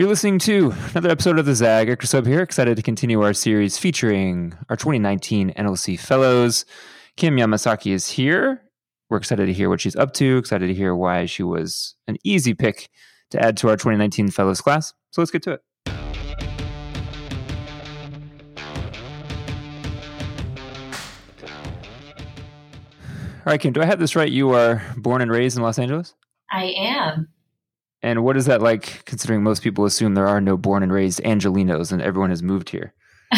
You're listening to another episode of the Zag. Eric Sub here, excited to continue our series featuring our 2019 NLC Fellows. Kim Yamasaki is here. We're excited to hear what she's up to, excited to hear why she was an easy pick to add to our 2019 Fellows class. So let's get to it. All right, Kim, do I have this right? You are born and raised in Los Angeles? I am. And what is that like, considering most people assume there are no born and raised Angelinos and everyone has moved here?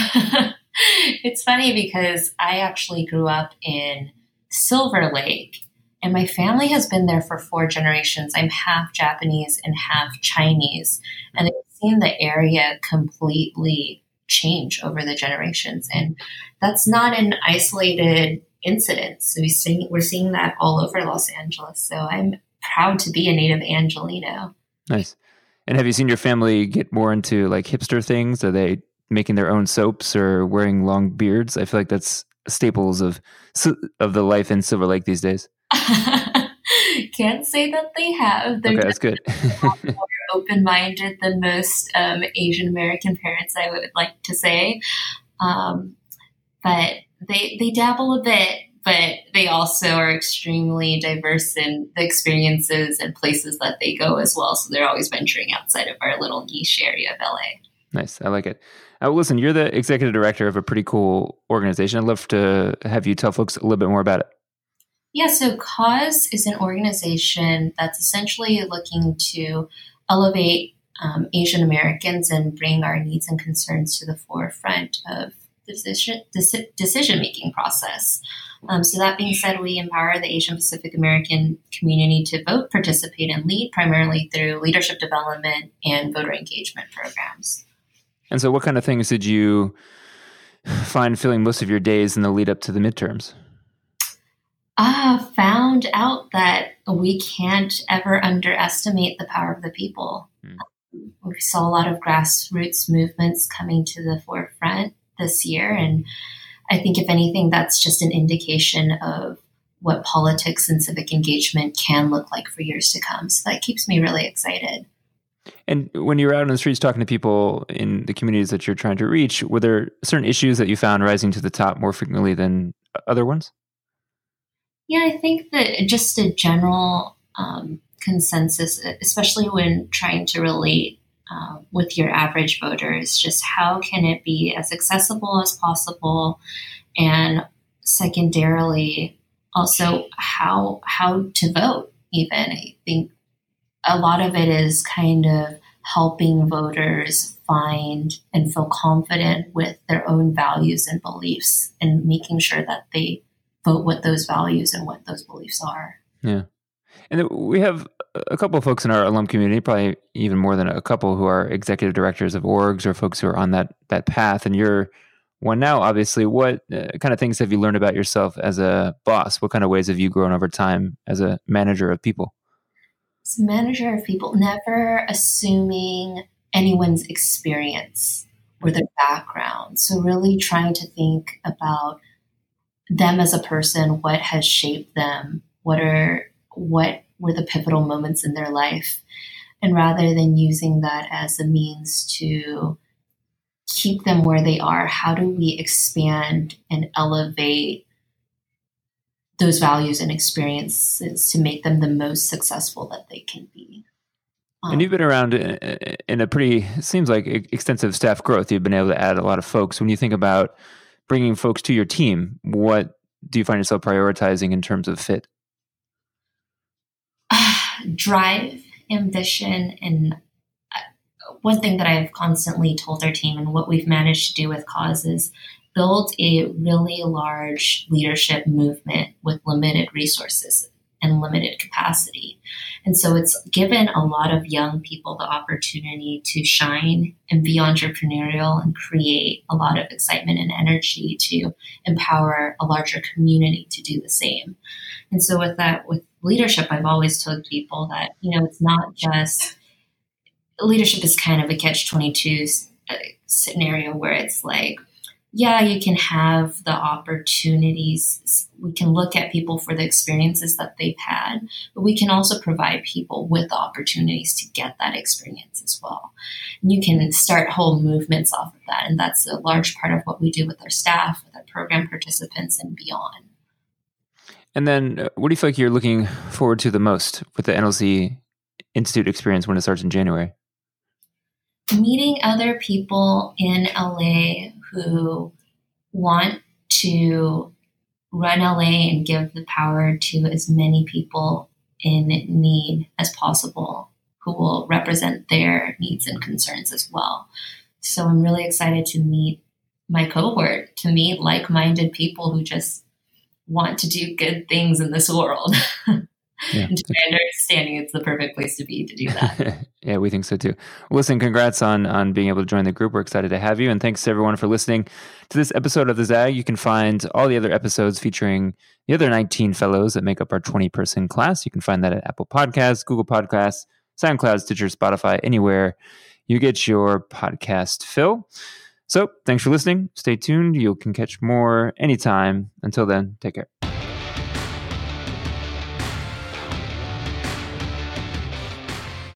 it's funny because I actually grew up in Silver Lake, and my family has been there for four generations. I'm half Japanese and half Chinese, and I've seen the area completely change over the generations. And that's not an isolated incident. So we're seeing that all over Los Angeles. So I'm proud to be a native Angelino. Nice. And have you seen your family get more into like hipster things? Are they making their own soaps or wearing long beards? I feel like that's staples of of the life in Silver Lake these days. Can't say that they have. They're okay, that's good. more open minded than most um, Asian American parents, I would like to say. Um, but they they dabble a bit but they also are extremely diverse in the experiences and places that they go as well. So they're always venturing outside of our little niche area of LA. Nice. I like it. Uh, listen, you're the executive director of a pretty cool organization. I'd love to have you tell folks a little bit more about it. Yeah, so Cause is an organization that's essentially looking to elevate um, Asian Americans and bring our needs and concerns to the forefront of decision, decision making process. Um, so, that being said, we empower the Asian Pacific American community to vote, participate, and lead primarily through leadership development and voter engagement programs. And so, what kind of things did you find filling most of your days in the lead up to the midterms? I found out that we can't ever underestimate the power of the people. Hmm. We saw a lot of grassroots movements coming to the forefront this year, and I think, if anything, that's just an indication of what politics and civic engagement can look like for years to come. So that keeps me really excited. And when you're out on the streets talking to people in the communities that you're trying to reach, were there certain issues that you found rising to the top more frequently than other ones? Yeah, I think that just a general um, consensus, especially when trying to relate uh, with your average voter is just how can it be as accessible as possible? And secondarily also how how to vote even. I think a lot of it is kind of helping voters find and feel confident with their own values and beliefs and making sure that they vote what those values and what those beliefs are. Yeah and we have a couple of folks in our alum community, probably even more than a couple who are executive directors of orgs or folks who are on that that path. And you're one now, obviously. What uh, kind of things have you learned about yourself as a boss? What kind of ways have you grown over time as a manager of people? As a manager of people, never assuming anyone's experience or their background. So really trying to think about them as a person, what has shaped them, what are what were the pivotal moments in their life. And rather than using that as a means to keep them where they are, how do we expand and elevate those values and experiences to make them the most successful that they can be? And you've been around uh, uh, in a pretty seems like extensive staff growth. You've been able to add a lot of folks. When you think about bringing folks to your team, what do you find yourself prioritizing in terms of fit? Drive, ambition, and uh, one thing that I've constantly told our team and what we've managed to do with Cause is build a really large leadership movement with limited resources and limited capacity. And so it's given a lot of young people the opportunity to shine and be entrepreneurial and create a lot of excitement and energy to empower a larger community to do the same. And so with that, with leadership, I've always told people that, you know, it's not just leadership is kind of a catch 22 uh, scenario where it's like, yeah, you can have the opportunities. We can look at people for the experiences that they've had, but we can also provide people with the opportunities to get that experience as well. And you can start whole movements off of that. And that's a large part of what we do with our staff, with our program participants, and beyond. And then, uh, what do you feel like you're looking forward to the most with the NLC Institute experience when it starts in January? Meeting other people in LA who want to run LA and give the power to as many people in need as possible who will represent their needs and concerns as well. So I'm really excited to meet my cohort, to meet like minded people who just want to do good things in this world. Yeah. and to my understanding, it's the perfect place to be to do that. yeah, we think so too. Well, listen, congrats on on being able to join the group. We're excited to have you, and thanks to everyone for listening to this episode of the Zag. You can find all the other episodes featuring the other 19 fellows that make up our 20 person class. You can find that at Apple Podcasts, Google Podcasts, SoundCloud, Stitcher, Spotify, anywhere you get your podcast fill. So, thanks for listening. Stay tuned. You can catch more anytime. Until then, take care.